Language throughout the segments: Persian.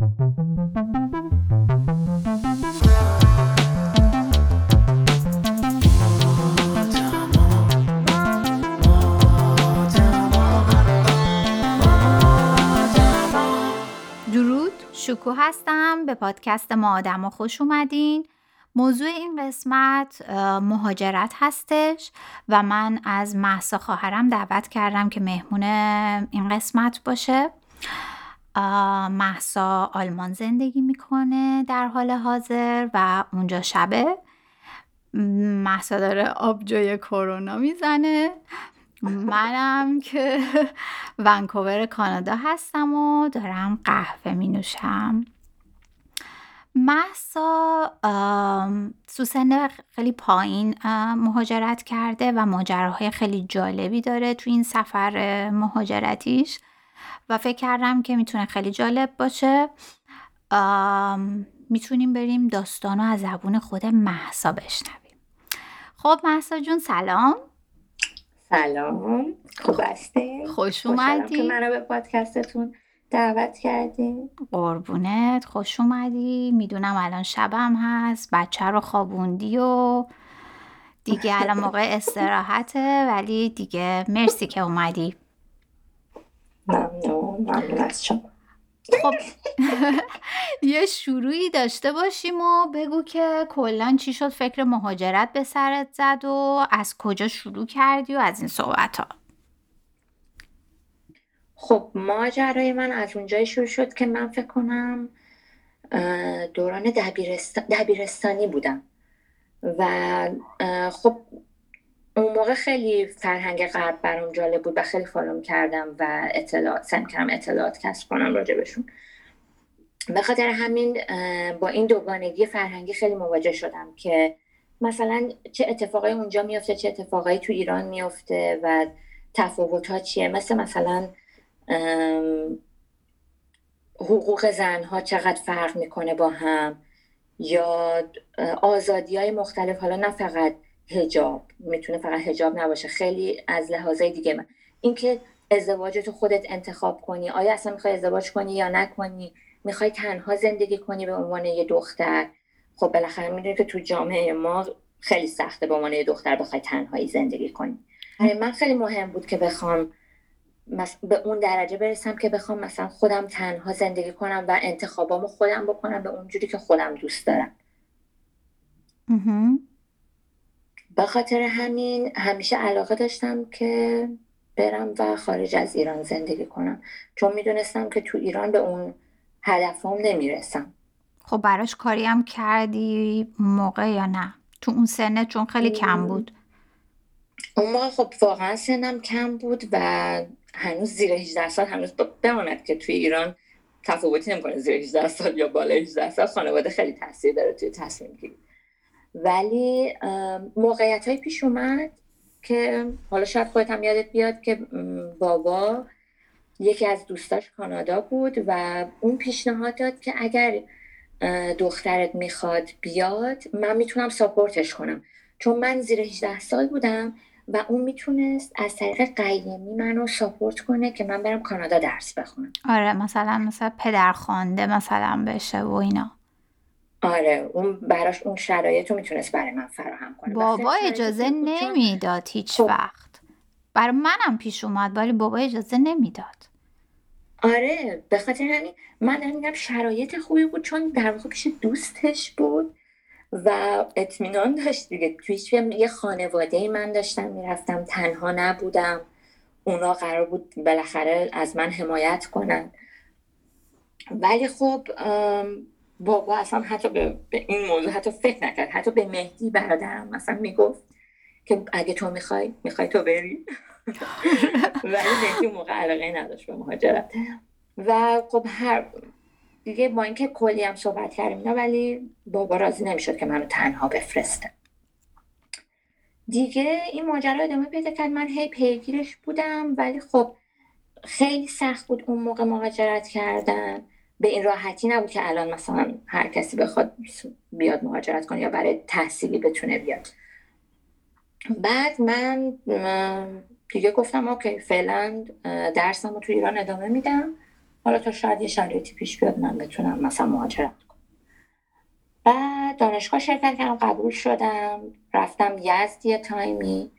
درود شکو هستم. به پادکست ما آدم خوش اومدین. موضوع این قسمت مهاجرت هستش و من از محسا خواهرم دعوت کردم که مهمون این قسمت باشه. محسا آلمان زندگی می‌کنه در حال حاضر و اونجا شبه. محسا داره آبجوی کرونا می‌زنه. منم که ونکوور کانادا هستم و دارم قهوه می نوشم محسا تو خیلی پایین مهاجرت کرده و ماجراهای خیلی جالبی داره تو این سفر مهاجرتیش. و فکر کردم که می‌تونه خیلی جالب باشه. می‌تونیم بریم داستانو از زبون خود محسا بشنویم. خب محسا جون سلام. سلام. خوب هستی؟ خوش اومدی که منو به پادکستتون دعوت کردیم قربونت. خوش اومدی. می‌دونم الان شبم هست. بچه رو خوابوندی و دیگه الان موقع استراحته ولی دیگه مرسی که اومدی. ممنون. خب. یه شروعی داشته باشیم و بگو که کلا چی شد فکر مهاجرت به سرت زد و از کجا شروع کردی و از این صحبت ها خب ماجرای من از اونجای شروع شد که من فکر کنم دوران دبیرستانی بودم. و خب اون موقع خیلی فرهنگ غرب برام جالب بود و خیلی فالوم کردم و اطلاعات سعی کردم اطلاعات کسب کنم راجبشون به خاطر همین با این دوگانگی فرهنگی خیلی مواجه شدم که مثلا چه اتفاقای اونجا میفته چه اتفاقایی تو ایران میفته و تفاوت ها چیه. مثل مثلا حقوق زن ها چقدر فرق می‌کنه با هم یا آزادی های مختلف. حالا نه فقط هجاب می‌تونه فقط هجاب نباشه. خیلی از لحاظای دیگه من. اینکه ازدواج تو خودت انتخاب کنی آیا اصلا می‌خوای ازدواج کنی یا نکنی؟ می‌خوای تنها زندگی کنی به عنوان یه دختر؟ خب بالاخره می‌دونی که تو جامعه ما خیلی سخته به عنوان یه دختر بخوای تنهایی زندگی کنی. من خیلی مهم بود که بخوام به اون درجه برسم که بخوام مثلا خودم تنها زندگی کنم و انتخابامو خودم بکنم به اونجوری که خودم دوست دارم. به خاطر همین همیشه علاقه داشتم که برم و خارج از ایران زندگی کنم. چون می‌دونستم که تو ایران به اون هدفم نمی‌رسم. خب براش کاری هم کردی موقع یا نه؟ تو اون سنه چون خیلی کم بود. اون موقع خب واقعا سنم کم بود و هنوز زیر 18 سال هنوز بماند که توی ایران تفاوتی نمی‌کنه زیر 18 سال یا بالا 18 سال. خانواده خیلی تاثیر داره توی تصمیم گیری. ولی موقعیت های پیش اومد که حالا شاید خودت هم یادت بیاد که بابا یکی از دوستاش کانادا بود و اون پیشنهاد داد که اگر دخترت می‌خواد بیاد من می‌تونم ساپورتش کنم. چون من زیر 18 سال بودم و اون می‌تونست از طریق قیمی منو ساپورت کنه که من برم کانادا درس بخونم. آره مثلا مثلا پدرخوانده مثلا بشه و اینا. آره اون براش اون شرایط رو می‌تونست برای من فراهم کنه. بابا اجازه نمی‌داد هیچ خب. وقت. برای منم پیش اومد ولی بابا اجازه نمی‌داد. آره به خاطر همین من دارم میگم شرایط خوبی بود چون در واقع پیش دوستش بود و اطمینان داشت دیگه. تویش یه خانواده من داشتم می‌رفتم تنها نبودم. اونا قرار بود بالاخره از من حمایت کنن. ولی خب بابا اصلا حتی به, این موضوع حتی فکر نکرد. حتی به مهدی برادرم مثلا می‌گفت که اگه تو می‌خوای می‌خوای تو بری. ولی مهدی موقع علاقه نداشت به مهاجرت. و خب هر دیگه با اینکه کلی هم صحبت کردیم ولی بابا راضی نمی‌شد که منو تنها بفرسته. دیگه این ماجرا ادامه پیدا کرد. من هی پیگیرش بودم ولی خب خیلی سخت بود اون موقع مهاجرت کردن. به این راحتی نبود که الان مثلا هر کسی بخواد بیاد مهاجرت کنه یا برای تحصیلی بتونه بیاد. بعد من دیگه گفتم اوکی فعلا درسم رو تو ایران ادامه میدم. حالا تا شاید یه شرایطی پیش بیاد من بتونم مثلا مهاجرت کنم. بعد دانشگاه شرکت کردم قبول شدم رفتم یزد یه تایمی.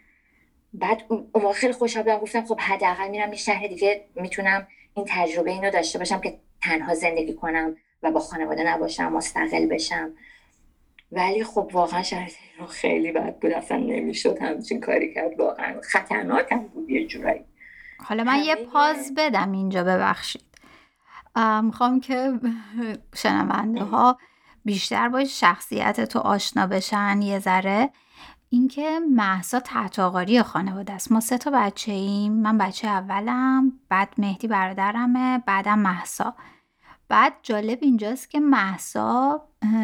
بعد اون خیلی خوشحال بودم گفتم خب حداقل میرم یه شهر دیگه می‌تونم این تجربه اینو داشته باشم که تنها زندگی کنم و با خانواده نباشم مستقل بشم. ولی خب واقعا شرط رو خیلی بد بود. اصلا نمی‌شد همچین کاری کرد. واقعا خطرناک هم بود یه جورایی. حالا من یه پاز بدم اینجا ببخشید. می‌خوام که شنونده ها بیشتر با شخصیت تو آشنا بشن یه ذره. اینکه محسا تحت آقاری خانواده است. ما سه تا بچه ایم. من بچه اولم بعد مهدی برادرمه بعدم محسا بعد جالب اینجاست که محسا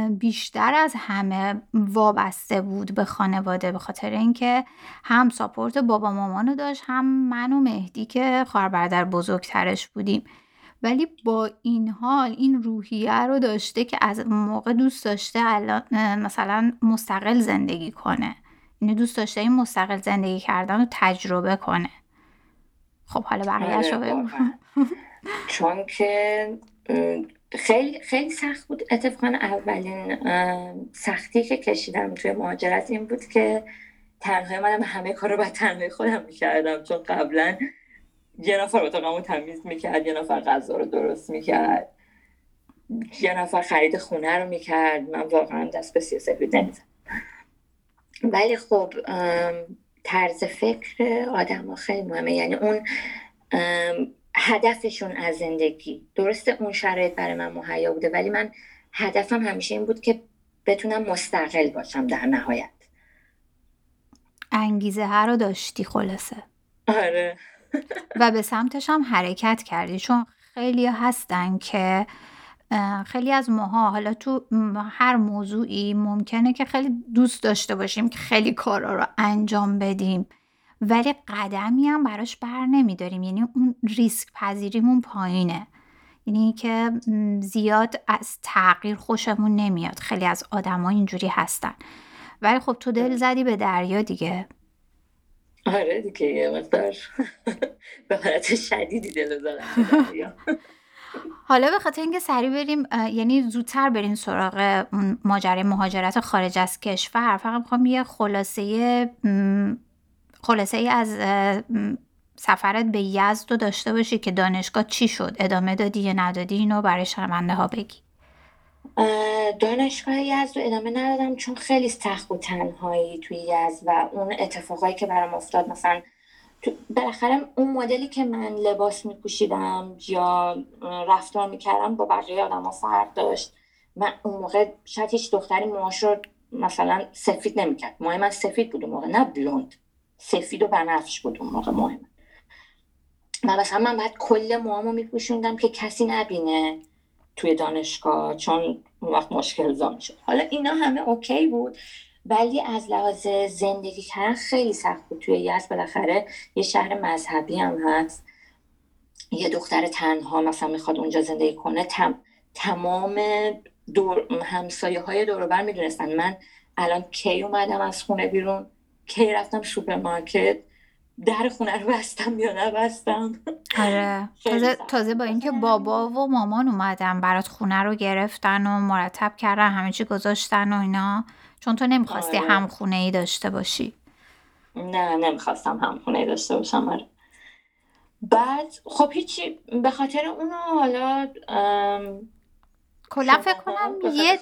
بیشتر از همه وابسته بود به خانواده به خاطر اینکه هم ساپورت بابا مامانو داشت هم من و مهدی که خواهر برادر بزرگترش بودیم. ولی با این حال این روحیه رو داشته که از موقع دوست داشته الان مثلا مستقل زندگی کنه. اینو دوست داشته این مستقل زندگی کردن رو تجربه کنه. خب حالا بقیهش رو آره، چون که خیلی خیلی سخت بود. اتفاقا اولین سختی که کشیدم توی مهاجرت این بود که تنهایی منم همه کار رو باید تنهایی خودم می‌کردم. چون قبلا یه نفر اتاقمو تمیز می‌کرد یه نفر غذا رو درست می‌کرد یه نفر خرید خونه رو می‌کرد. من واقعا دست به سیاست نمیزم ولی خب طرز فکر آدم ها خیلی مهمه. یعنی اون هدفشون از زندگی. درسته اون شرایط برای من مهیا بوده ولی من هدفم همیشه این بود که بتونم مستقل باشم در نهایت. انگیزه هر رو داشتی خلاصه. آره. و به سمتش هم حرکت کردی. چون خیلی هستن که خیلی از ماها حالا تو هر موضوعی ممکنه که خیلی دوست داشته باشیم که خیلی کارا رو انجام بدیم. ولی قدمی هم براش بر نمیداریم. یعنی اون ریسک پذیریمون پایینه. یعنی که زیاد از تغییر خوشمون نمیاد. خیلی از آدما اینجوری هستن. ولی خب تو دل زدی به دریا دیگه. آره دیگه یه مقدار. به حالت شدیدی دل زدم حالا به خاطر اینکه سریع بریم یعنی زودتر بریم سراغ ماجرای مهاجرت خارج از کشور فقط می‌خوام یه خلاصه خلاصه از سفرت به یزد رو داشته باشی که دانشگاه چی شد؟ ادامه دادی یا ندادی؟ اینو برای شنونده ها بگی. دانشگاه یزد رو ادامه ندادم چون خیلی سخت بود تنهایی توی یزد و اون اتفاقایی که برام افتاد مثلا بالاخره اون مدلی که من لباس میپوشیدم یا رفتار می‌کردم با بقیه آدم ها فرق داشت. من اون موقع شاید هیچ دختری موهاش رو مثلا سفید نمی‌کرد. موهای من سفید بود اون موقع نه بلوند. سفید و بنفش بود اون موقع موهای من من مثلا من باید کل موهامو میپوشوندم که کسی نبینه توی دانشگاه چون اون وقت مشکل زام شد. حالا اینا همه اوکی بود. ولی از لحاظ زندگی کردن خیلی سخت بود. توی یزد بالاخره یه شهر مذهبی هم هست. یه دختر تنها مثلا می‌خواد اونجا زندگی کنه تم... تمام دور... همسایه های دوروبر می‌دونستن. من الان کی اومدم از خونه بیرون؟ کی رفتم سوپرمارکت؟ در خونه رو بستم یا نبستم؟ آره. تازه, تازه با اینکه بابا و مامان اومدن برات خونه رو گرفتن و مرتب کردن همه چی گذاشتن و اینا. چون تو نمی‌خواستی آره. هم خونه ای داشته باشی. نه نمی‌خواستم هم خونه ای داشته باشم آره. بعد خب هیچی به خاطر اونو حالا کلا فکر کنم یه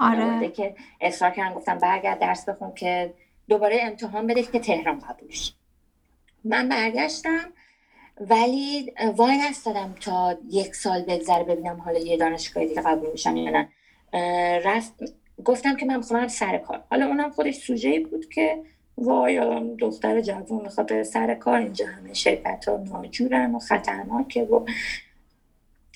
آره. که اصرار کردن گفتم برگرد درس بخون که دوباره امتحان بده که تهران قبول من برگشتم ولی وای نستادم تا یک سال بگذره ببینم حالا یه دانشگاه دیگه قبول میشم یا نه. رفت گفتم که من می‌خوام سر کار. حالا اونم خودش سوژه بود که وای دختر جوون می‌خواد به سر کار اینجا همه شرکت ها ناجورن و خطرناکه و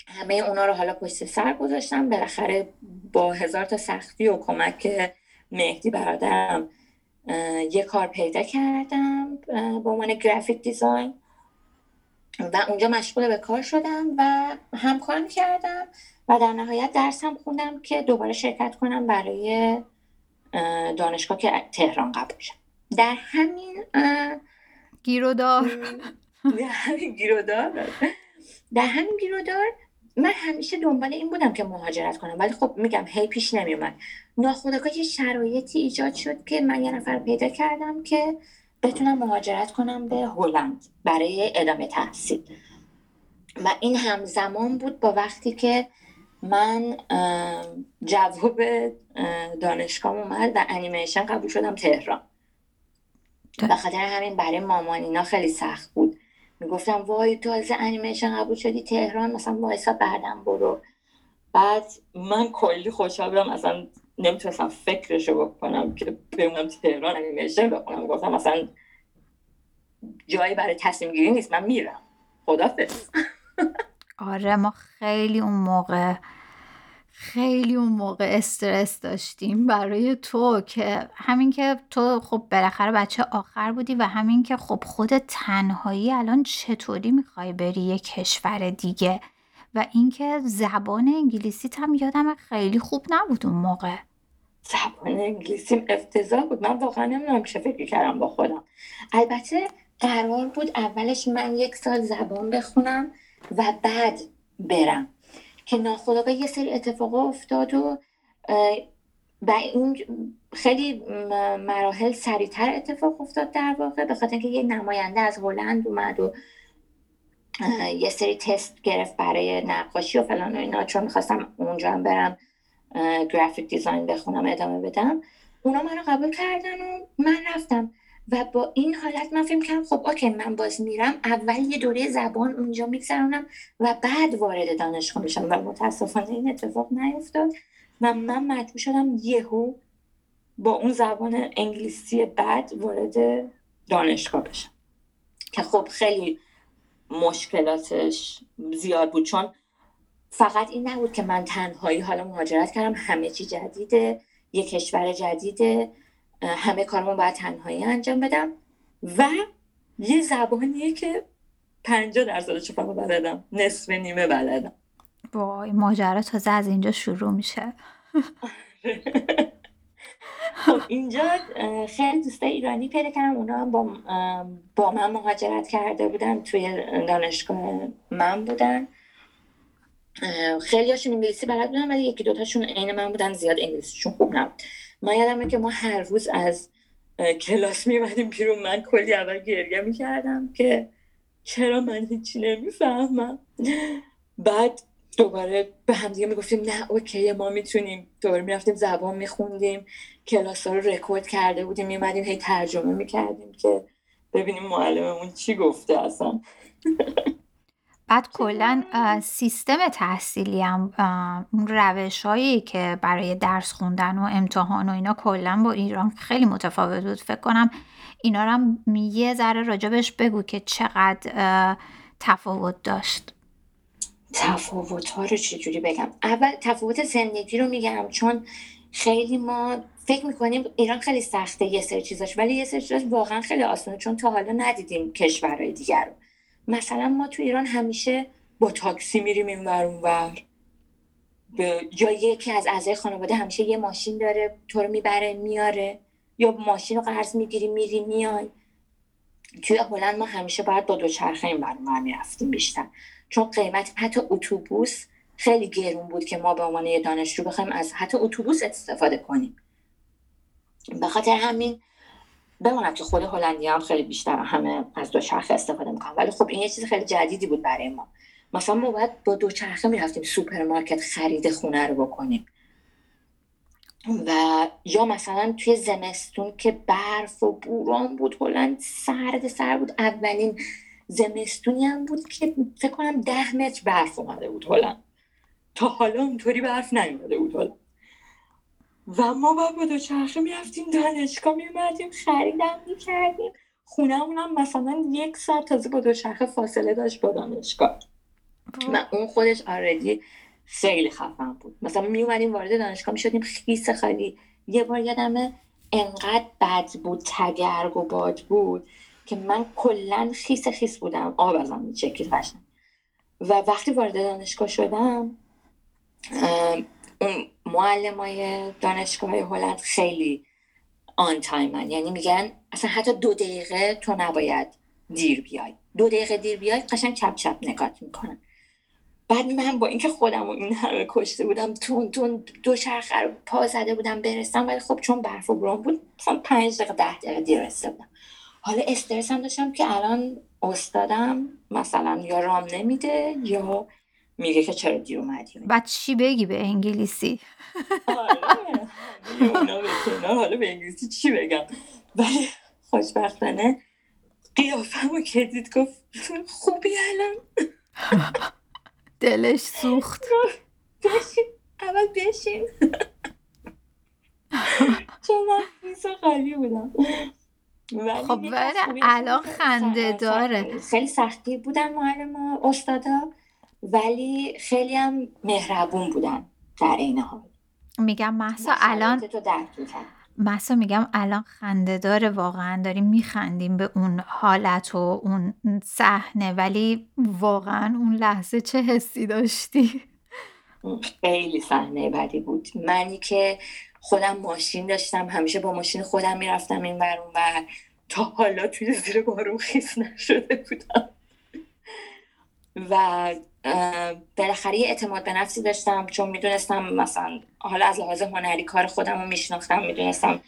همه اونا رو حالا پشت سر گذاشتم. بالاخره با هزار تا سختی و کمک مهدی برادرم یه کار پیدا کردم با عنوان گرافیک دیزاین و اونجا مشغول به کار شدم و همکار کردم. و در نهایت درسم خوندم که دوباره شرکت کنم برای دانشگاه که تهران قبول شد در همین گیرودار. همین گیرودار در همین گیرودار من همیشه دنبال این بودم که مهاجرت کنم ولی خب میگم هی پیش نمیومد. ناخداگاه یه شرایطی ایجاد شد که من یه نفر پیدا کردم که بتونم مهاجرت کنم به هلند برای ادامه تحصیل. و این همزمان بود با وقتی که من جواب دانشگاه اومد و انیمیشن قبول شدم تهران. به خاطر همین برای مامان اینا خیلی سخت بود. می‌گفتم وای تو از انیمیشن قبول شدی تهران؟ مثلا وایسا بعدم برو. بعد من کلی خوشحال بودم اصلا نمی‌تونستم فکرشو بکنم که بمونم تهران انیمیشن بخونم. گفتم مثلا جایی برای تصمیم گیری نیست من میرم. خدافظ. آره ما خیلی اون موقع خیلی اون موقع استرس داشتیم برای تو که همین که تو خب بالاخره بچه آخر بودی و همین که خب خود تنهایی الان چطوری می‌خوای بری یه کشور دیگه؟ و اینکه زبان انگلیسی هم یادم خیلی خوب نبود اون موقع. زبان انگلیسیم افتضاح بود. من واقعا نمی‌دونم چه فکر کردم با خودم. البته قرار بود اولش من یک سال زبان بخونم و بعد برم. که ناخداگاه یه سری اتفاقا افتاد و و این خیلی مراحل سریعتر اتفاق افتاد در واقع به خاطر اینکه یه نماینده از هلند اومد و یه سری تست گرفت برای نقاشی و فلان و اینا. چون می‌خواستم اونجا هم برم گرافیک دیزاین بخونم ادامه بدم. اونا منو قبول کردن و من رفتم. و با این حالت من فکر کردم خب اوکی من باز میرم اول یه دوره زبان اونجا میگذرونم و بعد وارد دانشگاه میشم و متاسفانه این اتفاق نیفتاد و من مجبور شدم یهو با اون زبان انگلیسی بعد وارد دانشگاه بشم. که خب خیلی مشکلاتش زیاد بود چون فقط این نبود که من تنهایی حالا مهاجرت کردم همه چی جدیده یه کشور جدیده. همه کارمون باید تنهایی انجام بدم و یه زبانیه که پنجاه درصدش فقط بلدم نصف نیمه بلدم. وای ماجرا تازه از اینجا شروع میشه. خب اینجا خیلی دوستای ایرانی پیدا کردم. اونا هم با, با من مهاجرت کرده بودن توی دانشگاه من بودن. خیلی هاشون انگلیسی بلد بودن ولی یکی دوتاشون عین من بودن زیاد انگلیسیشون خوب نبود. من یادمه که ما هر روز از کلاس میمدیم بیرون. من کلی اول گریه می‌کردم که چرا من هیچی نمی‌فهمم. بعد دوباره به هم دیگه می‌گفتیم نه okay ما می‌تونیم. دوباره می‌رفتیم زبان میخوندیم. کلاس ها رو رکورد کرده بودیم. میمدیم هی ترجمه می‌کردیم که ببینیم معلممون چی گفته اصلا. بعد کلا سیستم تحصیلی هم اون روش هایی که برای درس خوندن و امتحان و اینا کلا با ایران خیلی متفاوت بود. فکر کنم اینا رو هم یه ذره راجبش بگو که چقدر تفاوت داشت. تفاوت ها رو چجوری بگم؟ اول تفاوت زندگی رو میگم چون خیلی ما فکر می‌کنیم ایران خیلی سخته یه سری چیزاش ولی یه سری چیزاش واقعا خیلی آسانه چون تا حالا ندیدیم کشورهای دیگر رو. مثلا ما تو ایران همیشه با تاکسی میریم این ور ور. یا یکی از اعضای خانواده همیشه یه ماشین داره تو رو می‌بره میاره. یا ماشین رو قرض می‌گیری میری میای. توی هلند ما همیشه باید با دوچرخه این ور می‌رفتیم بیشتر. چون قیمت حتی اتوبوس خیلی گرون بود که ما به عنوان یه دانشجو بخوایم از حتی اتوبوس استفاده کنیم. به خاطر همین بماند که خود هلندی هم خیلی بیشتر همه از دوچرخه استفاده می‌کنن. ولی خب این یه چیز خیلی جدیدی بود برای ما. مثلا ما باید با دوچرخه می‌رفتیم سوپرمارکت خرید خونه رو بکنیم. و یا مثلا توی زمستون که برف و بوران بود هلند سرد سر بود اولین زمستونی هم بود که فکر کنم ده متر برف اومده بود هلند. تا حالا اونطوری برف نیومده بود هلند. و ما با با دوچرخه می‌رفتیم دانشگاه میومدیم خریدم می‌کردیم. هم مثلا یک ساعت تازه با دوچرخه فاصله داشت با دانشگاه. و اون خودش آردی خیلی خفن بود. مثلا میومدیم وارد دانشگاه می‌شدیم خیس خالی. یه بار یادمه انقدر بد بود تگرگ و باد بود که من کلا خیس خیس بودم. آب ازم میچکید قشنگ. و وقتی وارد دانشگاه شدم اون معلم های دانشگاه هلند خیلی آن تایمن یعنی میگن اصلا حتی دو دقیقه تو نباید دیر بیای. دو دقیقه دیر بیای قشنگ چپ چپ نگات می‌کنن. بعد من با اینکه خودم این همه کشته بودم تون تون دو شرخ پا زده بودم برسم ولی خب چون برف و بود مثلا پنج دقیقه ده دقیقه دیر رسیده بودم. حالا استرس هم داشتم که الان استادم مثلا یا رام نمیده یا میگه که چرا دیر اومدی؟ بعد چی بگی به انگلیسی؟ آره حالا به انگلیسی چی بگم؟ ولی خوشبختانه قیافم که دید گفت خوبی الان. دلش سوخت. بشین اول بشین. چون من میسا خالی بودم. خب ولی الان خنده داره. خیلی سختی بودن معلم استادا. ولی خیلی هم مهربون بودن در این حال. میگم محسا الان محسا میگم الان خنده داره واقعا داریم میخندیم به اون حالت و اون صحنه ولی واقعا اون لحظه چه حسی داشتی؟ خیلی صحنه بدی بود. منی که خودم ماشین داشتم همیشه با ماشین خودم می‌رفتم این بر اون بر تا حالا توی زیر بارون خیس نشده بودم. و بالاخره اعتماد به نفسی داشتم چون می‌دونستم مثلا حالا از لحاظ هنری کار خودم رو میشناختم می‌دونستم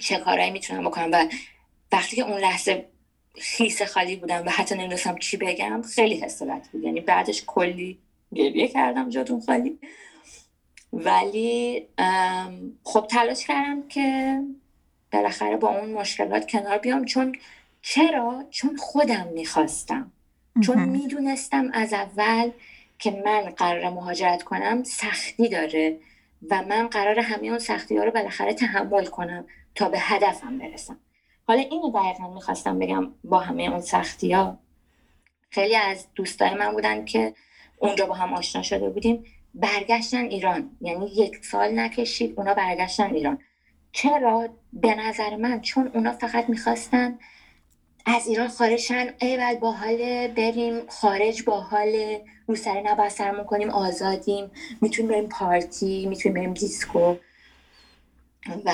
چه کارهایی می‌تونم بکنم و وقتی که اون لحظه خیس خالی بودم و حتی نمی‌دونستم چی بگم خیلی حس بود. یعنی بعدش کلی گریه کردم جاتون خالی. ولی خب تلاش کردم که بالاخره با اون مشکلات کنار بیام. چون چرا؟ چون خودم می‌خواستم. چون می‌دونستم از اول که من قرار مهاجرت کنم سختی داره و من قرار همه اون سختی ها رو بالاخره تحمل کنم تا به هدفم برسم. حالا اینو دقیقا می‌خواستم بگم با همه اون سختی ها خیلی از دوستای من بودن که اونجا با هم آشنا شده بودیم. برگشتن ایران. یعنی یک سال نکشید اونا برگشتن ایران. چرا؟ به نظر من چون اونا فقط می‌خواستن از ایران خارجشن ای با حال بریم خارج با حال رو سر نباید کنیم آزادیم. می‌تونیم بریم پارتی می‌تونیم بریم دیسکو. و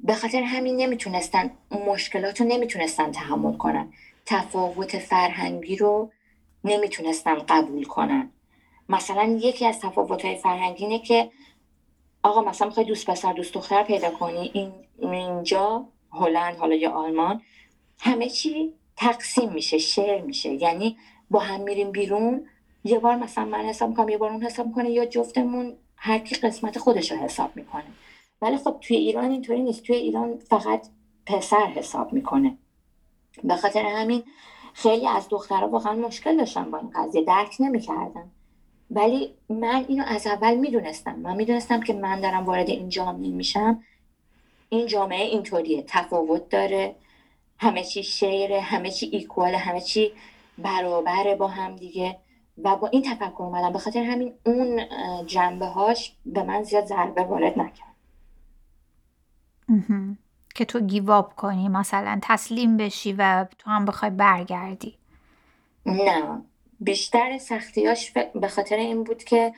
به خاطر همین نمی‌تونستن مشکلات رو نمی‌تونستن تحمل کنن. تفاوت فرهنگی رو نمی‌تونستن قبول کنن. مثلا یکی از تفاوت های فرهنگی اینه که آقا مثلا می‌خوای دوست پسر دوست دختر پیدا کنی این اینجا هلند حالا یا آلمان. همه چی تقسیم میشه شعر میشه. یعنی با هم میریم بیرون یه بار مثلا من حساب می‌کنم یه بار اون حساب می‌کنه یا جفتمون هر کی قسمت خودش رو حساب می‌کنه. ولی خب توی ایران اینطوری نیست. توی ایران فقط پسر حساب می‌کنه. به خاطر همین خیلی از دخترها واقعا مشکل داشتن با این قضیه. درک نمی‌کردن. ولی من اینو از اول می‌دونستم. من می‌دونستم که من دارم وارد این جامعه میشم. این جامعه اینطوریه. تفاوت داره. همه چی شعره همه چی ایکواله همه چی برابره با هم دیگه. و با این تفکر اومدم. به خاطر همین اون جنبه هاش به من زیاد ضربه وارد نکرد. که تو گیواب کنی مثلا تسلیم بشی و تو هم بخوای برگردی. نه. بیشتر سختیاش به خاطر این بود که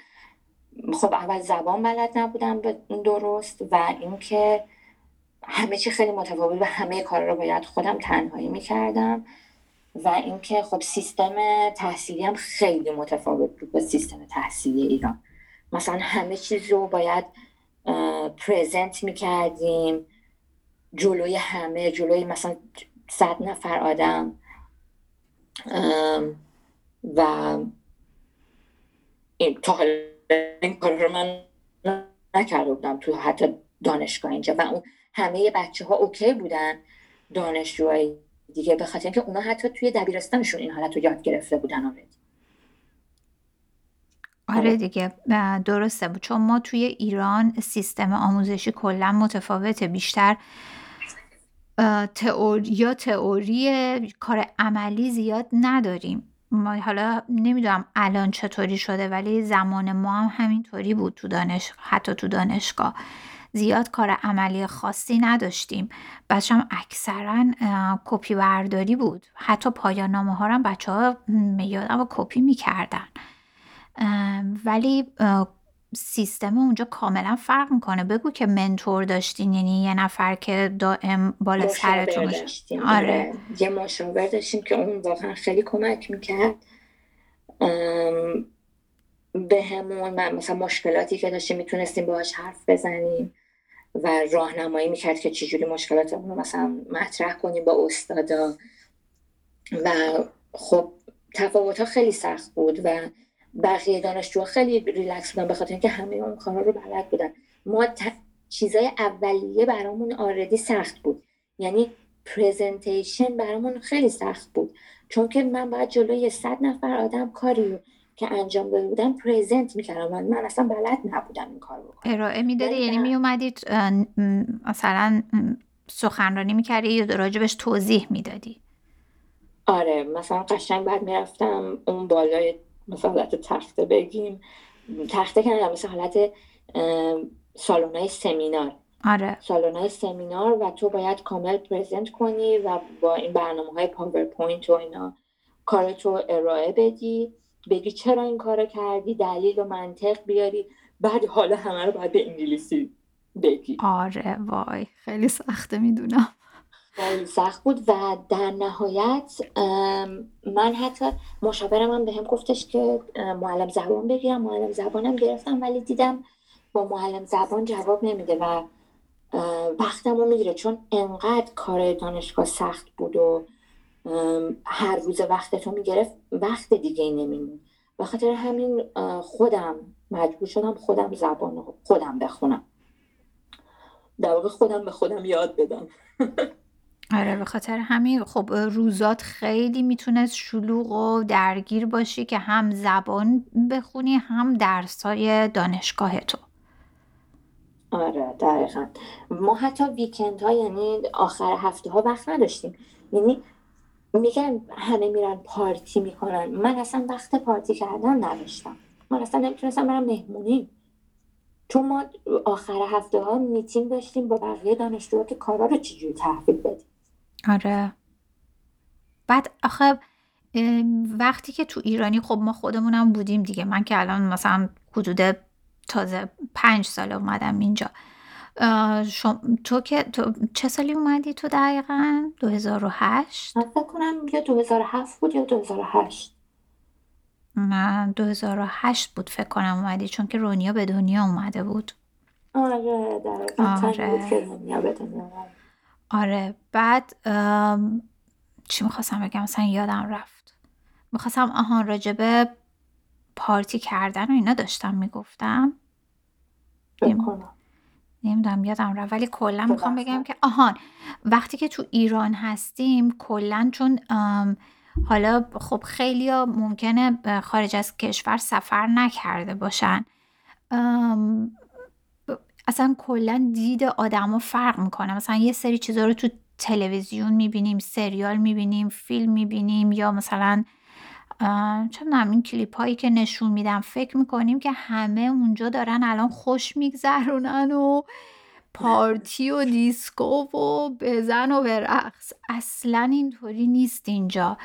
خب اول زبان بلد نبودم درست و اینکه همه چی خیلی متفاوت و همه کار رو باید خودم تنهایی می‌کردم و اینکه خب سیستم تحصیلی هم خیلی متفاوت بود با سیستم تحصیلی ایران. مثلا همه چیز رو باید پریزنت می‌کردیم جلوی همه جلوی مثلا صد نفر آدم و این تا این کار رو من نکرده تو حتی دانشگاه اینجا. و اون همه بچه ها اوکی بودن دانشجوهای دیگه به خاطر اینکه اونا حتی توی دبیرستانشون این حالت رو یاد گرفته بودن آره, آره دیگه درسته بود. چون ما توی ایران سیستم آموزشی کلا متفاوته. بیشتر تئوری یا تئوری کار عملی زیاد نداریم. ما حالا نمی‌دونم الان چطوری شده ولی زمان ما هم همینطوری بود تو دانش حتی تو دانشگاه. زیاد کار عملی خاصی نداشتیم. بچه هم اکثرا کپی برداری بود. حتی پایان نامه ها هم بچه ها یادم کپی می‌کردن. ولی سیستم اونجا کاملا فرق می‌کنه. بگو که منتور داشتین یعنی یه نفر که دائم بالا سرتون داشتیم آره. آره. یه مشاور داشتیم که اون واقعا خیلی کمک می‌کرد. به همون مثلا مشکلاتی که داشتیم می‌تونستیم باهاش حرف بزنیم. و راهنمایی می‌کرد که چجوری مشکلاتمون رو مثلا مطرح کنیم با استادا. و خب تفاوت ها خیلی سخت بود و بقیه دانشجوها خیلی ریلکس بودن به خاطر اینکه همه اون کارا رو بلد بودن. ما ت... چیزای اولیه برامون already سخت بود. یعنی presentation برامون خیلی سخت بود. چون که من باید جلوی صد نفر آدم کاری که انجام داده بودم present می‌کردم. من, من اصلا بلد نبودم این کار بکنم. ارائه می‌دادی؟ یعنی میومدید مثلا سخنرانی می‌کردی یا راجبش توضیح می‌دادی؟ آره مثلا قشنگ بعد می‌رفتم اون بالای مثلا حالت تخته بگیم. تخته که مثل حالت سالونای سمینار. آره. سالونای سمینار و تو باید کامل present کنی و با این برنامه های PowerPoint و اینا کارتو ارائه بدی. بگی چرا این کارو کردی دلیل و منطق بیاری بعد حالا همه رو باید به انگلیسی بگی. آره وای خیلی سخته می‌دونم. خیلی سخت بود و در نهایت من حتی مشاورم هم به هم گفتش که معلم زبان بگیرم. معلم زبانم گرفتم ولی دیدم با معلم زبان جواب نمیده و وقتم رو می‌گیره. چون انقدر کار دانشگاه سخت بود و هر روز وقتتو می‌گرفت وقت دیگه نمیمون به خاطر همین خودم مجبور شدم خودم زبان خودم بخونم. در واقع خودم به خودم یاد بدم. آره به خاطر همین. خب روزات خیلی می‌تونست شلوغ و درگیر باشی که هم زبان بخونی هم درسای دانشگاه تو. آره دقیقا. ما حتی ویکند ها یعنی آخر هفته ها وقت نداشتیم. یعنی میگن همه میرن پارتی می‌کنن. من اصلا وقت پارتی کردن نداشتم. من اصلا نمی‌تونستم برم مهمونی. چون ما آخر هفته ها میتینگ داشتیم با بقیه دانشجوها که کارا رو چجوری تحویل بدیم. آره. بعد آخه وقتی که تو ایرانی خب ما خودمونم بودیم دیگه. من که الان مثلا حدود تازه پنج سال اومدم اینجا. شم... تو که تو چه سالی اومدی تو دقیقا؟ 2008 من فکر کنم یا 2007 بود یا 2008 من 2008 بود فکر کنم اومدی چون که رونیا به دنیا اومده بود. آره دقیقا. آره. بود که رونیا به دنیا آره. بعد چی می‌خواستم بگم؟ مثلا یادم رفت. می‌خواستم آهان راجبه پارتی کردن و اینا داشتم می‌گفتم. نمی‌دونم یادم رفت. ولی کلا می‌خوام بگم که آهان وقتی که تو ایران هستیم کلا چون حالا خب خیلی ممکنه خارج از کشور سفر نکرده باشن. اصلا کلا دید آدما فرق می‌کنه. مثلا یه سری چیزا رو تو تلویزیون می‌بینیم سریال می‌بینیم فیلم می‌بینیم یا مثلا چون این کلیپ هایی که نشون میدم فکر می‌کنیم که همه اونجا دارن الان خوش میگذرونن و پارتی و دیسکو و بزن و برقص. اصلا اینطوری نیست اینجا.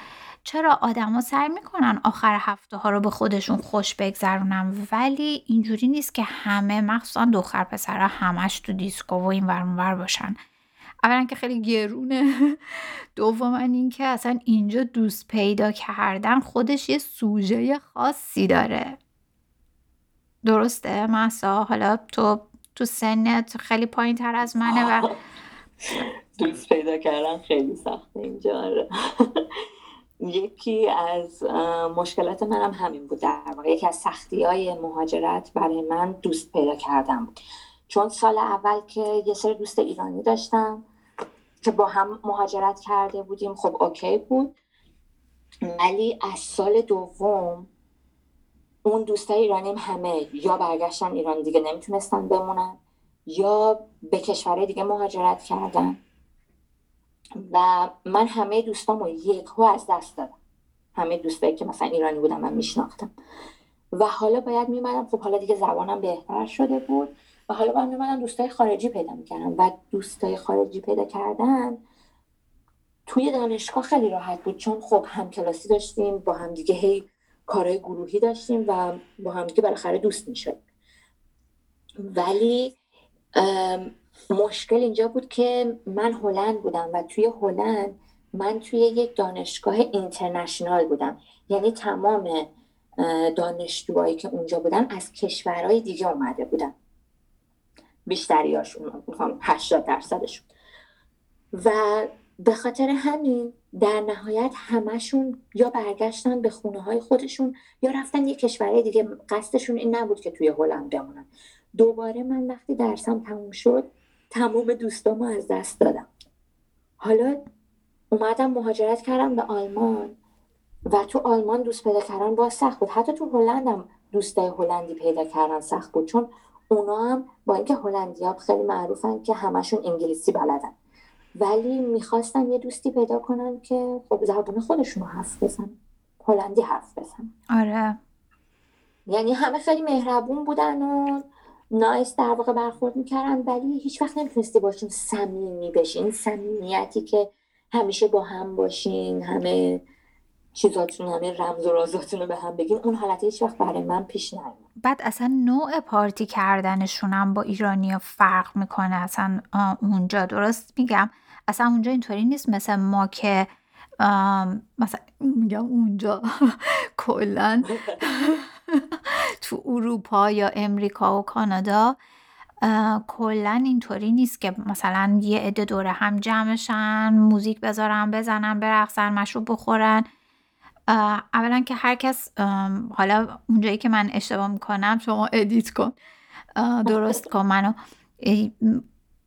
چرا آدما سعی می‌کنن آخر هفته ها رو به خودشون خوش بگذرونن؟ ولی اینجوری نیست که همه مخصوصا دختر پسرها همش تو دیسکو و این ور باشن. اولا که خیلی گرونه. دوم این که اصلا اینجا دوست پیدا کردن خودش یه سوژه خاصی داره. درسته مسا حالا تو تو سنت خیلی پایین تر از منه و دوست پیدا کردن خیلی سخته اینجا آره. یکی از مشکلات منم همین بود. در واقع یکی از سختی های مهاجرت برای من دوست پیدا بود. چون سال اول که یه سری دوست ایرانی داشتم که با هم مهاجرت کرده بودیم خب اوکی بود. ولی از سال دوم اون دوستای ایرانیم همه یا برگشتن ایران دیگه نمی‌تونستن بمونن یا به کشورهای دیگه مهاجرت کردن. و من همه دوستامو یک از دست دادم. همه دوستایی که مثلا ایرانی بودم من میشناختم. و حالا باید میمدم خب حالا دیگه زبانم بهتر شده بود. و حالا باید میمدم دوستای خارجی پیدا می‌کردم و دوستای خارجی پیدا کردن توی دانشگاه خیلی راحت بود چون خب هم کلاسی داشتیم با هم دیگه هی کارهای گروهی داشتیم و با هم دیگه بالاخره دوست می‌شد ولی مشکل اینجا بود که من هلند بودم و توی هلند من توی یک دانشگاه اینترنشنال بودم. یعنی تمام دانشجوهایی که اونجا بودن از کشورهای دیگه اومده بودن. بیشتریاشون می‌خوام 80 درصدشون. و به خاطر همین در نهایت همشون یا برگشتن به خونه های خودشون یا رفتن یه کشورهای دیگه قصدشون این نبود که توی هلند بمونن. دوباره من وقتی درسم تموم شد تمام دوستامو از دست دادم. حالا اومدم مهاجرت کردم به آلمان و تو آلمان دوست پیدا کردن با سخت بود. حتی تو هلندم دوستای هلندی پیدا کردن سخت بود. چون اونا هم با اینکه هلندی ها خیلی معروفن که همشون انگلیسی بلدن. ولی می‌خواستن یه دوستی پیدا کنن که خب زبان خودشون حرف بزن هلندی حرف بزن آره. یعنی همه خیلی مهربون بودن و نایس در واقع برخورد می‌کردن ولی هیچ وقت نمی‌تونستی باشون صمیمی بشین صمیمیتی که همیشه با هم باشین همه چیزاتون همه رمز و رازاتون رو به هم بگین اون حالت هیچ وقت برای من پیش نیومد. بعد اصلا نوع پارتی کردنشون هم با ایرانی ها فرق می‌کنه اصلا اونجا. درست میگم؟ اصلا اونجا اینطوری نیست مثل ما که مثلا میگم اونجا. کلا. تو اروپا یا امریکا و کانادا کلا اینطوری نیست که مثلا یه عده دوره هم جمعشن موزیک بذارن بزنن برقصن مشروب بخورن. اولا که هر کس حالا اونجایی که من اشتباه می‌کنم شما edit کن. درست کن منو.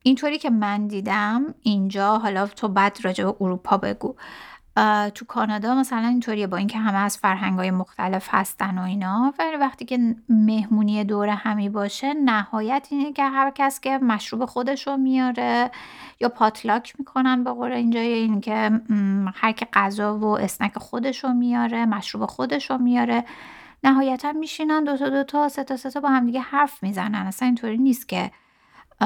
اینطوری که من دیدم اینجا حالا تو بعد راجع به اروپا بگو. تو کانادا مثلا اینطوریه با اینکه همه از فرهنگ های مختلف هستن و اینا ولی وقتی که مهمونی دور همی باشه نهایت اینه که هر کس که مشروب خودش رو میاره یا potluck می‌کنن به قول اینجا این که هر که غذا و اسنک خودش رو میاره مشروب خودش رو میاره نهایتا میشینن دوتا دوتا سه تا سه تا با همدیگه حرف می‌زنن. اصلا اینطوری نیست که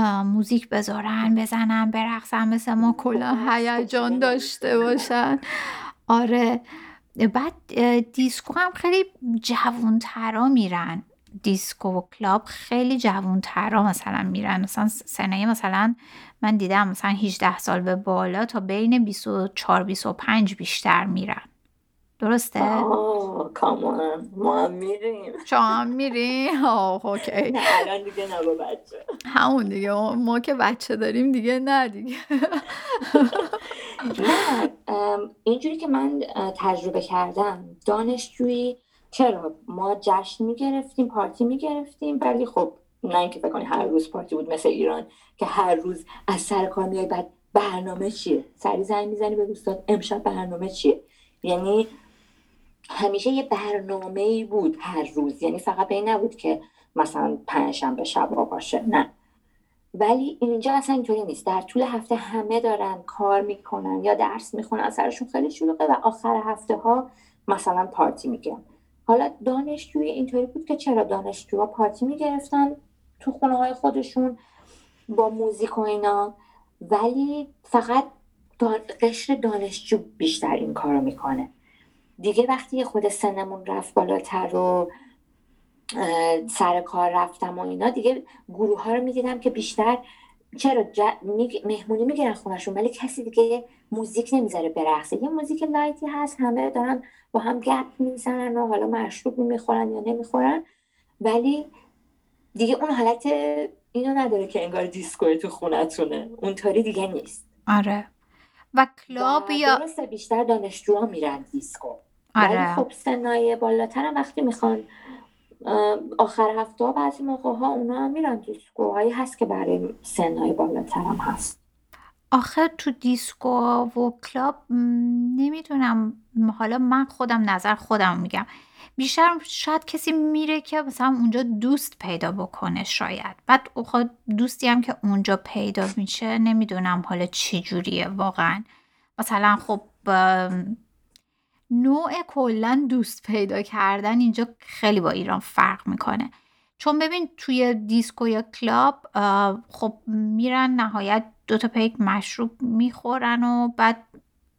موزیک بذارن بزنن برقصن مثل ما کلا هیجان داشته باشن. آره. بعد دیسکو هم خیلی جوونترا میرن. دیسکو و کلاب خیلی جوونترا مثلا میرن. مثلا سنه مثلا من دیدم مثلا 18 سال به بالا تا بین 24 25 بیشتر میرن. درسته؟ آه کامان ما هم میریم. شما هم میری؟ آه اوکی. نه الان دیگه نه با بچه. همون دیگه. ما که بچه داریم دیگه نه دیگه. نه اینجوری که من تجربه کردم. دانشجویی چرا؟ ما جشن می‌گرفتیم پارتی می‌گرفتیم ولی خب نه اینکه فکر کنی هر روز پارتی بود مثل ایران که هر روز از سر کار میای بعد برنامه چیه؟ سری زنگ می‌زنی به دوستات امشب برنامه چیه؟ یعنی همیشه یه برنامه ای بود هر روز. یعنی فقط این نبود که مثلا پنجشنبه شب باشه. نه. ولی اینجا اصلا اینطوری نیست. در طول هفته همه دارن کار می‌کنن یا درس می‌خونن سرشون خیلی شلوغه و آخر هفته ها مثلا پارتی می‌گیرن. حالا دانشجوی اینطوری بود که چرا دانشجوها پارتی می‌گرفتن تو خونه های خودشون با موزیک و اینا؟ ولی فقط قشر دانشجو بیشتر این کارو می‌کنه. دیگه وقتی خود سنمون رفت بالاتر و سر کار رفتم و اینا دیگه گروه ها رو می‌دیدم که بیشتر چرا مهمونی می‌گیرن خونشون ولی کسی دیگه موزیک نمی‌ذاره برقصه. یه موزیک لایتی هست همه دارن با هم گپ می‌زنن و حالا مشروب می‌خورن یا نمی‌خورن. ولی دیگه اون حالت اینو نداره که انگار دیسکو تو خونتونه. اونطوری دیگه نیست. آره. و کلاب یا درسته بیشتر دانشجوها میرن دیسکو. آره. ولی خب سنای بالاتر وقتی می‌خوان آخر هفته ها بعضی موقع ها اونا هم میرن دیسکوهایی هست که برای سنای بالاتر هم هست. آخر تو دیسکو و کلاب نمی‌دونم. حالا من خودم نظر خودم میگم. بیشتر شاید کسی میره که مثلا اونجا دوست پیدا بکنه شاید. بعد خود دوستی هم که اونجا پیدا میشه نمی‌دونم حالا چی جوریه واقعا. مثلا خب نوع کلا دوست پیدا کردن اینجا خیلی با ایران فرق می‌کنه. چون ببین توی دیسکو یا کلاب خب میرن نهایت دوتا پیک مشروب می‌خورن و بعد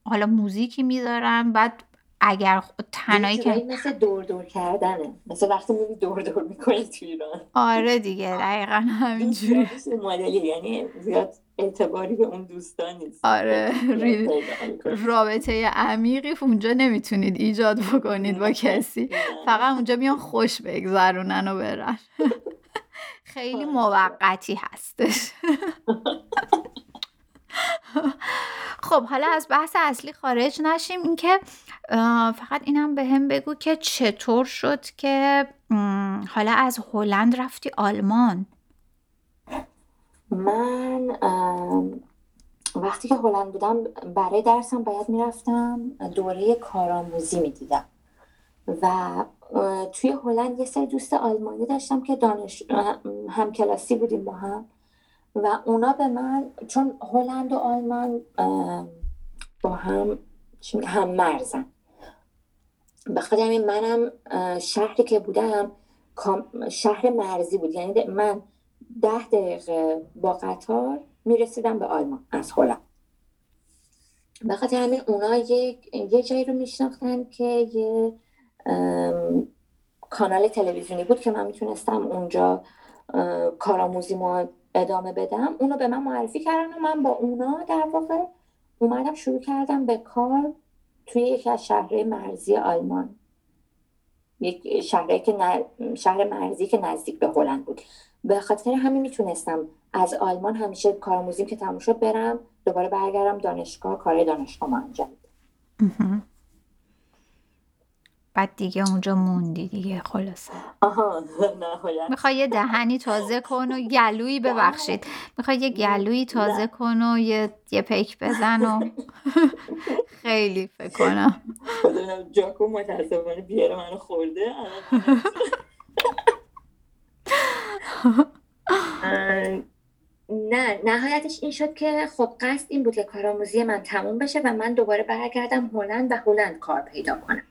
حالا موزیکی می‌ذارن. بعد اگر تنهایی که مثل دور دور کردنه. مثل وقتی میری دور دور می‌کنی تو ایران. آره دیگه دقیقا همینجوری. مدلی یعنی زیاد اعتباری به اون دوستان نیست. آره. رابطه عمیقی اونجا نمی‌تونید ایجاد بکنید با کسی. فقط اونجا میان خوش بگذرونن و برن. خیلی. موقتی هستش. خب حالا از بحث اصلی خارج نشیم. اینکه فقط اینم به هم بگو که چطور شد که حالا از هلند رفتی آلمان؟ من وقتی که هلند بودم برای درسم باید می‌رفتم دوره کارآموزی می‌دیدم. و توی هلند یه سری دوست آلمانی داشتم که دانش همکلاسی بودیم با هم. و اونا به من چون هلند و آلمان با هم هم مرزن. به خاطر منم شهری که بودم شهر مرزی بود. یعنی من ده دقیقه با قطار می‌رسیدم به آلمان از هلند. به خاطر همین اونا یه جایی رو میشناختن که یه کانال تلویزیونی بود که من می‌تونستم اونجا کارآموزی ما ادامه بدم. اونو به من معرفی کردن و من با اونا در واقع اومدم شروع کردم به کار توی یکی از شهرهای مرزی آلمان. یک شهری که شهر مرزی که نزدیک به هلند بود. به خاطر همین می‌تونستم از آلمان همیشه کارآموزیم که تموم شد برم دوباره برگردم دانشگاه کار دانشگاه ما انجام بعد دیگه اونجا موندی دیگه خلاصه. آها می‌خوای یه دهنی تازه کن و گلویی ببخشید. می‌خوای یه گلویی تازه کن و یه, یه پیک بزن و خیلی فکر کنم. جاکو متاسفانه بیاره منو خورده. نه نهایتش این شد که خب قصد این بود که کارآموزی من تموم بشه و من دوباره برگردم هلند و هلند کار پیدا کنم.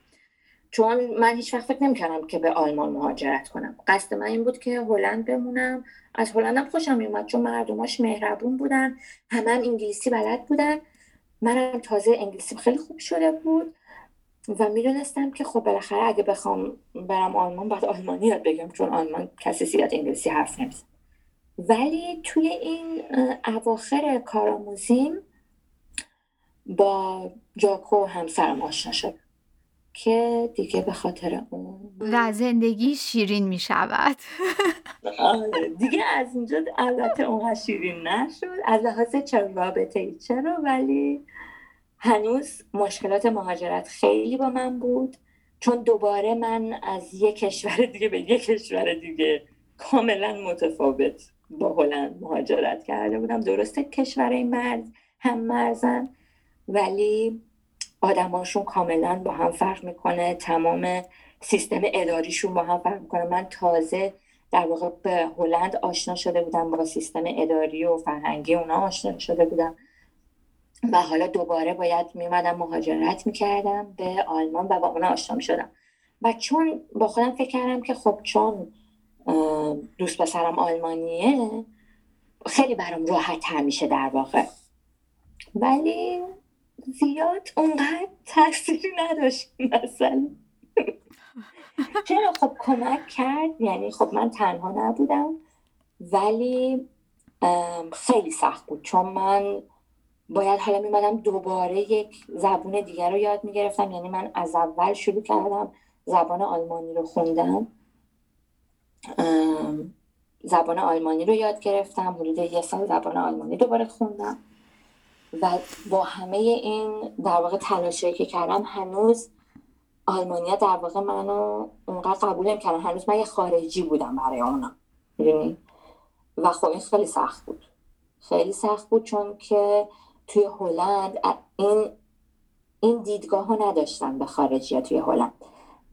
چون من هیچ وقت فکر نمی‌کردم که به آلمان مهاجرت کنم. قصد من این بود که هلند بمونم. از هلندم خوشم میومد چون مردماش مهربون بودن همه هم انگلیسی بلد بودن. منم تازه انگلیسی خیلی خوب شده بود. و می‌دونستم که خب بالاخره اگه بخوام برم آلمان باید آلمانی یاد بگم چون آلمان کسی زیاد انگلیسی حرف نمیزن ولی توی این اواخر کارآموزیم با جاکو همسرم آشنا شد که دیگه به خاطر اون و زندگی شیرین می شود آره، دیگه از اینجا البته اونها شیرین نشد. از لحاظ چرا رابطه ای چرا؟ ولی هنوز مشکلات مهاجرت خیلی با من بود چون دوباره من از یک کشور دیگه به یک کشور دیگه کاملا متفاوت با هلند مهاجرت کرده بودم. درسته کشور مرز هم مرزن ولی آدماشون کاملا با هم فرق می‌کنه. تمام سیستم اداریشون با هم فرق می‌کنه. من تازه در واقع به هلند آشنا شده بودم با سیستم اداری و فرهنگی اونا آشنا شده بودم. و حالا دوباره باید میمدم مهاجرت می‌کردم به آلمان و با اونا آشنا می‌شدم. و چون با خودم فکر کردم که خب چون دوست پسرم آلمانیه خیلی برام راحت تر میشه در واقع. ولی زیاد اونقدر تاثیری نداشت مثلا. چرا؟ خب کمک کرد یعنی خب من تنها نبودم ولی خیلی سخت بود. چون من باید حالا میمدم دوباره یک زبون دیگر رو یاد می‌گرفتم. یعنی من از اول شروع کردم زبان آلمانی رو خوندم زبان آلمانی رو یاد گرفتم. حدود یه سال زبان آلمانی دوباره خوندم. و با همه این در واقع تلاشایی که کردم هنوز آلمانیا در واقع منو اونقدر قبول نمی‌کردن. هنوز من یه خارجی بودم برای اونا. و خب این خیلی سخت بود. خیلی سخت بود چون که توی هلند این این دیدگاه ها نداشتن به خارجی ها توی هلند.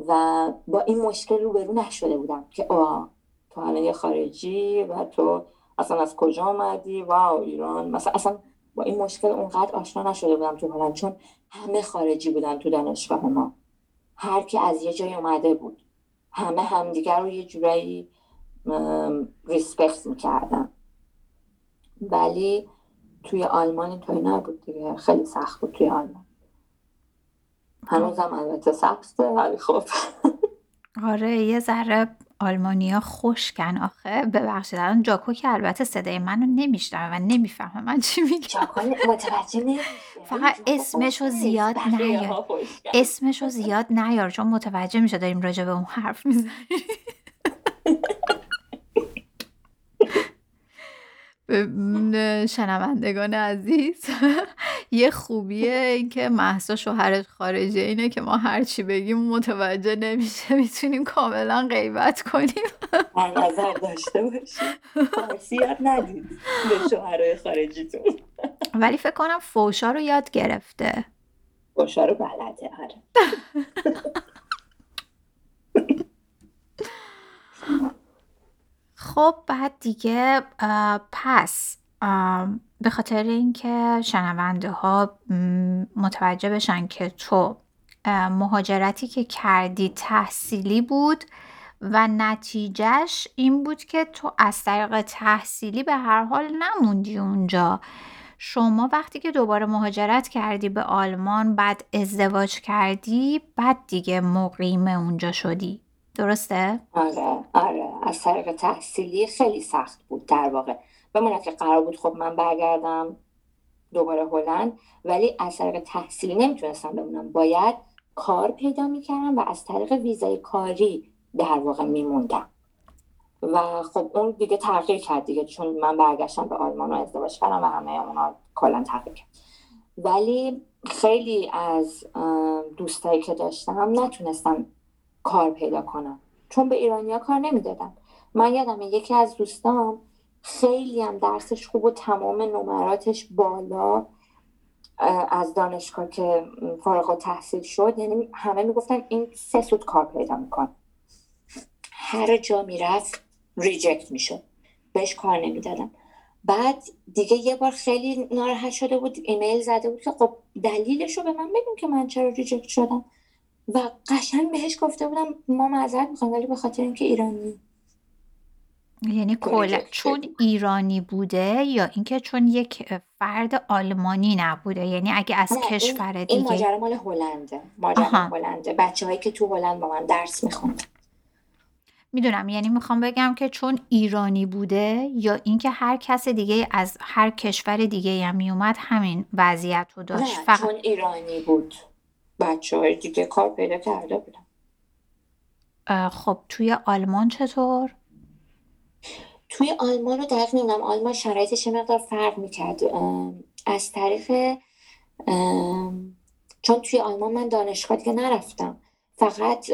و با این مشکل روبرو نشده بودم که آه تو الان یه خارجی و تو اصلا از کجا آمدی واو ایران. مثلا اصلا با این مشکل اونقدر آشنا نشده بودم تو هلند چون همه خارجی بودن تو دانشگاه ما. هر کی از یه جای اومده بود. همه همدیگر رو یه جورایی ریسپکت می‌کردن. ولی توی آلمان اینطوری نبود دیگه. خیلی سخت بود توی آلمان. هنوزم البته سخته ولی خب. آره یه ذره آلمانیا خشکن آخه. ببخشید الان جاکو که البته صدای منو نمیشنوه و نمی‌فهمه من چی میگم. جاکو متوجه فقط اسمشو زیاد نیار. اسمشو زیاد نیار چون متوجه میشه داریم راجع به اون حرف می‌زنیم. شنوندگان عزیز. یه خوبیه اینکه محسا شوهرش خارجه اینه که ما هرچی بگیم متوجه نمیشه. می‌تونیم کاملا غیبت کنیم. نظر داشته باشیم فارسی یاد ندید به شوهرهای خارجیتون. ولی فکر کنم فوشا رو یاد گرفته. فوشا رو بلده آره. خب بعد دیگه پس به خاطر اینکه شنونده ها متوجه بشن که تو مهاجرتی که کردی تحصیلی بود و نتیجهش این بود که تو از طریق تحصیلی به هر حال نموندی اونجا. شما وقتی که دوباره مهاجرت کردی به آلمان بعد ازدواج کردی بعد دیگه مقیم اونجا شدی. درسته؟ آره آره از طریق تحصیلی خیلی سخت بود در واقع. بماند که قرار بود خب من برگردم دوباره هلند ولی از طریق تحصیلی نمی‌تونستم بمونم. باید کار پیدا می‌کردم و از طریق ویزای کاری در واقع میموندم. و خب اون دیگه تغییر کرد دیگه چون من برگشتم به آلمان و ازدواج کردم و همه اونا کلا تغییر کرد. ولی خیلی از دوستایی که داشتم نتونستم کار پیدا کنم. چون به ایرانیا کار نمی‌دادن من یادم یکی از دوستام خیلی هم درسش خوب و تمام نمراتش بالا از دانشگاه که فارغ تحصیل شد. یعنی همه می‌گفتن این سه سود کار پیدا میکن هر جا می‌رفت ریجکت می‌شد. بهش کار نمی‌دادم. بعد دیگه یه بار خیلی ناراحت شده بود ایمیل زده بود که خب دلیلش رو به من بگیم که من چرا ریجکت شدم. و قشنگ بهش گفته بودم ما معذرت می‌خوایم ولی به خاطر اینکه ایرانی. یعنی کلا چون ایرانی بوده یا اینکه چون یک فرد آلمانی نبوده؟ یعنی اگه از کشور دیگه این ماجرا مال هلنده. ماجرا هلنده. بچه هایی که تو هلند با من درس می‌خوند می‌دونم یعنی می‌خوام بگم که چون ایرانی بوده یا اینکه هر کس دیگه از هر کشور دیگه هم میومد همین وضعیت رو داشت. نه چون ایرانی بود. بچه های دیگه کار پیدا کرده بودم خب توی آلمان چطور؟ توی آلمان رو دقیق نمی‌دونم آلمان شرایطش مقدار فرق می‌کرد. از طریق چون توی آلمان من دانشگاه دیگه نرفتم. فقط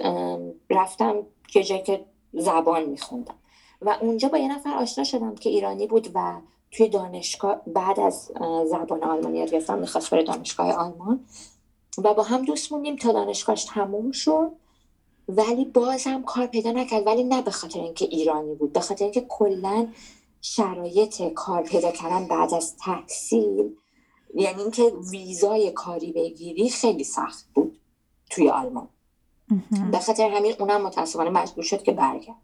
رفتم یه جایی که زبان میخوندم. و اونجا با یه نفر آشنا شدم که ایرانی بود و توی دانشگاه بعد از زبان آلمانی یاد گرفتم می‌خواست بره دانشگاه آلمان. و با هم دوست موندیم تا دانشگاهش تموم شد. ولی باز هم کار پیدا نکرد. ولی نه به خاطر اینکه ایرانی بود به خاطر اینکه کلا شرایط کار پیدا کردن بعد از تحصیل یعنی اینکه ویزای کاری بگیری خیلی سخت بود توی آلمان. به خاطر همین اونم متاسفانه مجبور شد که برگرد.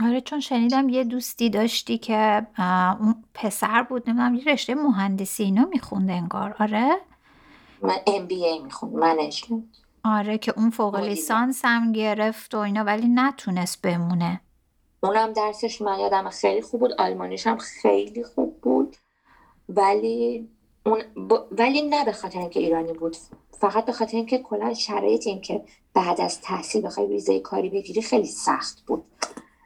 آره چون شنیدم یه دوستی داشتی که اون پسر بود نمی‌دونم یه رشته مهندسی اینا میخونده انگار. آره؟ من MBA می‌خوند management. آره که اون فوق لیسانس هم گرفت و اینا ولی نتونست بمونه. اونم درسش من یادم خیلی خوب بود آلمانیش هم خیلی خوب بود. ولی اون ولی نه به خاطر اینکه ایرانی بود فقط به خاطر اینکه کلا شرایط این که بعد از تحصیل بخوای ویزای کاری بگیری خیلی سخت بود.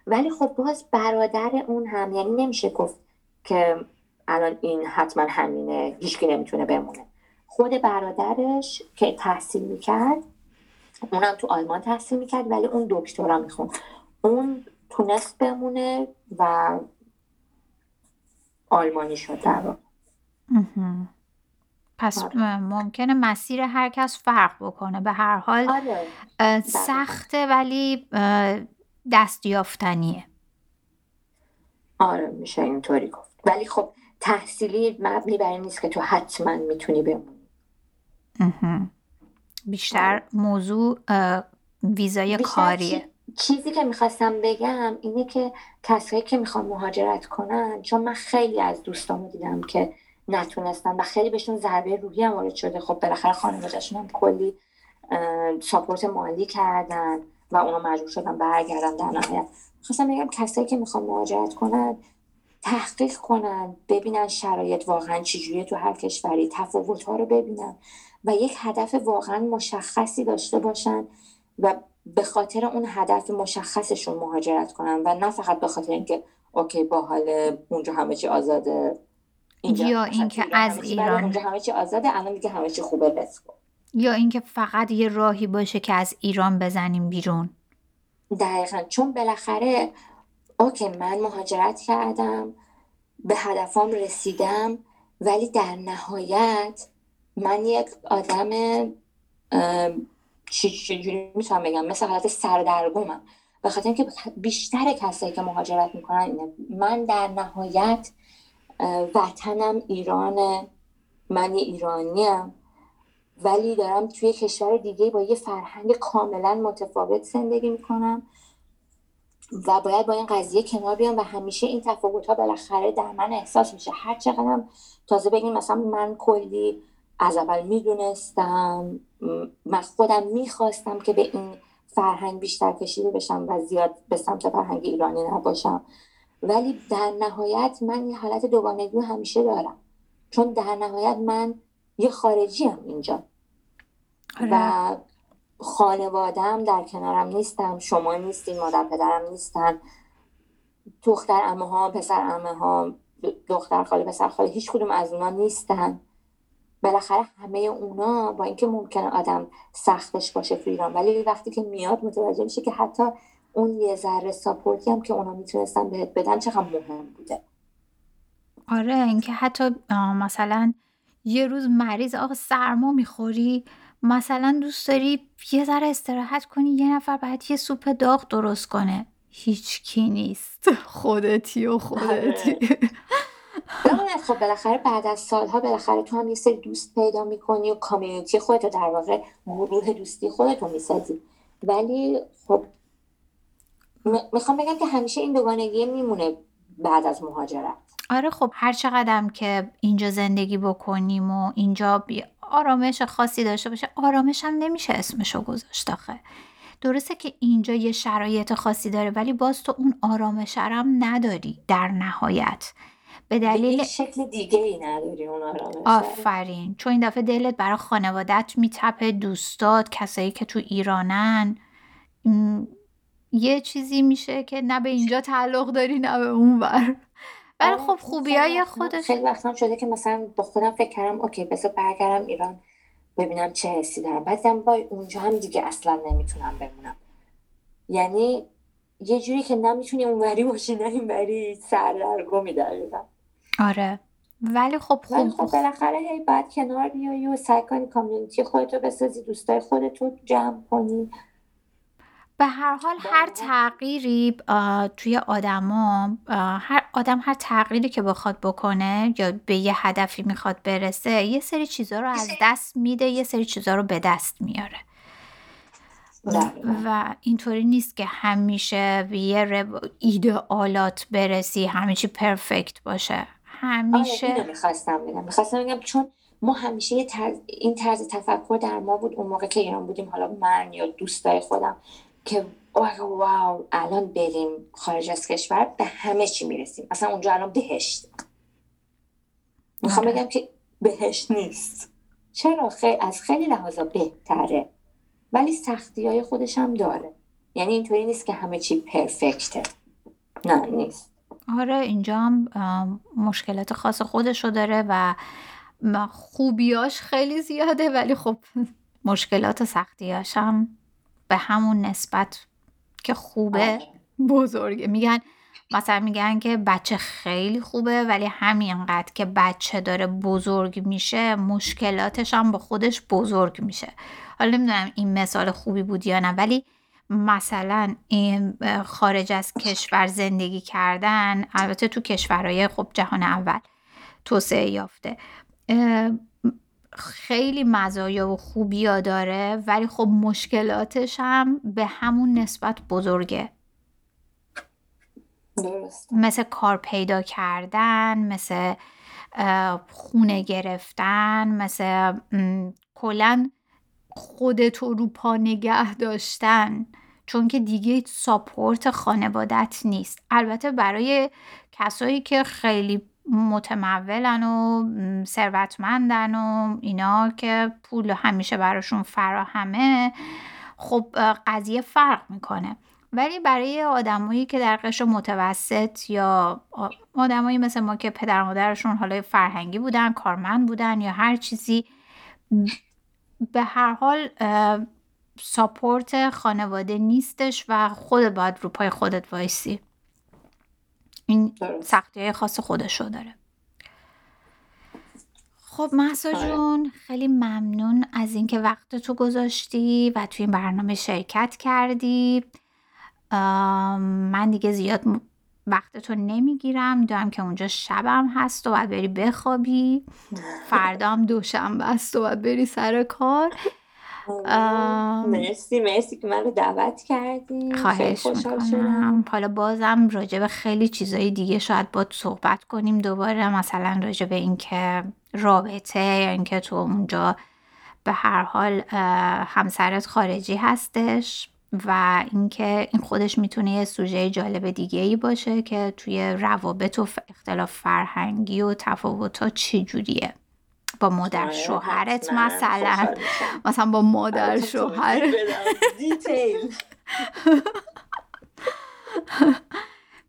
ولی خب باز برادر اون هم یعنی نمیشه گفت که الان این حتما همینه هیچکی نمی‌تونه بمونه. خود برادرش که تحصیل می‌کرد اونم تو آلمان تحصیل می‌کرد ولی اون دکترا می‌خوند. اون تونست بمونه و آلمانی شد در پس آره. ممکنه مسیر هر کس فرق بکنه. به هر حال آره. سخته ولی دستیافتنیه آره میشه اینطوری گفت. ولی خب تحصیلی مبنی بر نیست که تو حتما می‌تونی بمونی. بیشتر. موضوع ویزای کاریه. چیزی که می‌خواستم بگم اینه که کسایی که می‌خوان مهاجرت کنن چون من خیلی از دوستامو دیدم که نتونستن و خیلی بهشون ضربه روحی هم وارد شده. خب بالاخره خانوادهشون هم کلی ساپورت مالی کردن و اونا مجبور شدن برگردن در نهایت. خواستم بگم کسایی که می‌خوان مهاجرت کنن تحقیق کنن ببینن شرایط واقعا چجوریه تو هر کشوری تفاوت ها رو ببینن. و یک هدف واقعا مشخصی داشته باشن و به خاطر اون هدف مشخصشون مهاجرت کنن و نه فقط به خاطر اینکه اوکی با حال اونجا همه چی آزاده. یا اینکه از ایران اونجا همه چی آزاده الان دیگه همه چی خوبه بس یا اینکه فقط یه راهی باشه که از ایران بزنیم بیرون. دقیقا. چون بالاخره اوکی من مهاجرت کردم به هدفام رسیدم ولی در نهایت من یک آدم چجوری می‌تونم بگم؟ مثل حالت سردرگمم. به خاطر اینکه بیشتر کسایی که مهاجرت می‌کنن اینه. من در نهایت وطنم ایرانه. من ایرانیم. ولی دارم توی کشور دیگه با یه فرهنگ کاملا متفاوت زندگی می‌کنم. و باید با این قضیه کنار بیام و همیشه این تفاوت ها بالاخره در من احساس میشه. هر چقدرم تازه بگیم مثلا من کلی از اول می‌دونستم من خودم می‌خواستم که به این فرهنگ بیشتر کشیده بشم و زیاد به سمت فرهنگ ایرانی نباشم. ولی در نهایت من یه حالت دوگانگی همیشه دارم. چون در نهایت من یه خارجی هم اینجا. آره. و خانوادم در کنارم نیستم شما نیستین مادر پدرم نیستن دختر امه ها پسر امه ها دختر خاله پسر خاله هیچ کدوم از اونا نیستن. بالاخره همه اونا با اینکه ممکنه آدم سختش باشه تو ایران ولی وقتی که میاد متوجه میشه که حتی اون یه ذره ساپورتی هم که اونا می‌تونستن بهت بدن چقدر مهم بوده. آره اینکه حتی مثلا یه روز مریض آقا سرما می‌خوری مثلا دوست داری یه ذره استراحت کنی یه نفر باید یه سوپ داغ درست کنه. هیچ کی نیست. خودتی و خودتی. آره. خب بالاخره بعد از سالها بالاخره تو هم یه سری دوست پیدا می‌کنی و کامیونیتی خودتو در واقع گروه دوستی خودتو می‌سازی. ولی خب می‌خوام بگم که همیشه این دوگانگی میمونه بعد از مهاجرت. آره خب هر چقدرم که اینجا زندگی بکنیم و اینجا آرامش خاصی داشته باشه آرامش هم نمیشه اسمشو گذاشت آخه. درسته که اینجا یه شرایط خاصی داره ولی باز تو اون آرامش هم نداری در نهایت. به دلیل شکل دیگه ای نداری اون آرامش آفرین. چون این دفعه دلت برای خانوادت میتپه دوستات کسایی که تو ایرانن. یه چیزی میشه که نه به اینجا تعلق داری نه به اون بر ولی آره، خب خوبی های خودش خیلی وقتا شده که مثلا با خودم فکر کردم اوکی بذار برگردم ایران ببینم چه حسی دارم. بعد دیدم وای اونجا هم دیگه اصلا نمی‌تونم بمونم. یعنی یه جوری که نمی‌تونی اونوری باشی نه اینوری سردرگمی دقیقا آره. ولی خب خوب خب بالاخره هی بعد کنار بیایی و سعی کنی کامیونیتی خودتو بسازی دوستای خودتو جمع کنی. به هر حال هر تغییری توی آدما هر آدم هر تغییری که بخواد بکنه یا به یه هدفی می‌خواد برسه یه سری چیزها رو از دست میده یه سری چیزها رو به دست میاره. و اینطوری نیست که همیشه به یه ایدئالات برسی همه چی پرفکت باشه. همیشه آره می‌خواستم بگم. می‌خواستم بگم چون ما همیشه این طرز تفکر در ما بود. اون موقع که ایران بودیم حالا من یا دوستای خودم که واو الان بریم خارج از کشور به همه چی می‌رسیم. اصلا اونجا الان بهشت. می‌خوام آره. بگم که بهشت نیست. چرا؟ خیلی از خیلی لحاظا بهتره. ولی سختی های خودش هم داره. یعنی اینطوری نیست که همه چی پرفکته. نه نیست. آره اینجا هم مشکلات خاص خودشو داره و خوبیاش خیلی زیاده ولی خب مشکلات و سختیاش هم به همون نسبت که خوبه آره. بزرگه میگن مثلا میگن که بچه خیلی خوبه ولی همینقدر که بچه داره بزرگ میشه مشکلاتش هم با خودش بزرگ میشه حالا نمی‌دونم این مثال خوبی بود یا نه ولی مثلا این خارج از کشور زندگی کردن البته تو کشورهای خب جهان اول توسعه یافته. خیلی مزایا و خوبیا داره ولی خب مشکلاتش هم به همون نسبت بزرگه. درست. مثل کار پیدا کردن مثل خونه گرفتن مثل کلا خودتو رو پا نگه داشتن. چون که دیگه ساپورت خانوادت نیست. البته برای کسایی که خیلی متمولن و ثروتمندن و اینا که پول همیشه براشون فراهمه خب قضیه فرق می‌کنه. ولی برای آدمایی که در قشر متوسط یا آدمایی مثل ما که پدر مادرشون حالا فرهنگی بودن کارمند بودن یا هر چیزی به هر حال ساپورت خانواده نیستش و خود باید رو پای خودت وایسی. این سختی های خاص خودشو داره. خب محسا آره. جون خیلی ممنون از اینکه وقت تو گذاشتی و توی این برنامه شرکت کردی. من دیگه زیاد وقت تو نمی‌گیرم. می‌دونم که اونجا شبم هست و باید بری بخوابی. فردا هم دوشنبه است و باید بری سر کار. مرسی مرسی که من رو دعوت کردیم خواهش می‌کنم. حالا بازم راجع به خیلی چیزای دیگه شاید با صحبت کنیم دوباره مثلا راجع به اینکه رابطه یا اینکه تو اونجا به هر حال همسرت خارجی هستش و اینکه این خودش می‌تونه یه سوژه جالب دیگه ای باشه که توی روابط و اختلاف فرهنگی و تفاوت چی جوریه با مادر آره، شوهرت مثلا. مثلا با مادر آره، شوهر.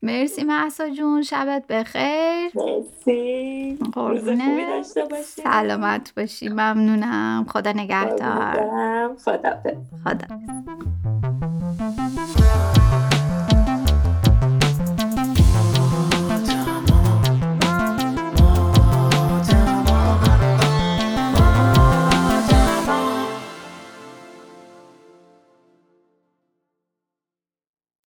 مرسی محسا جون شبت بخیر. مرسی. قربونه سلامت باشی ممنونم. خدا نگهدار. خدا خدا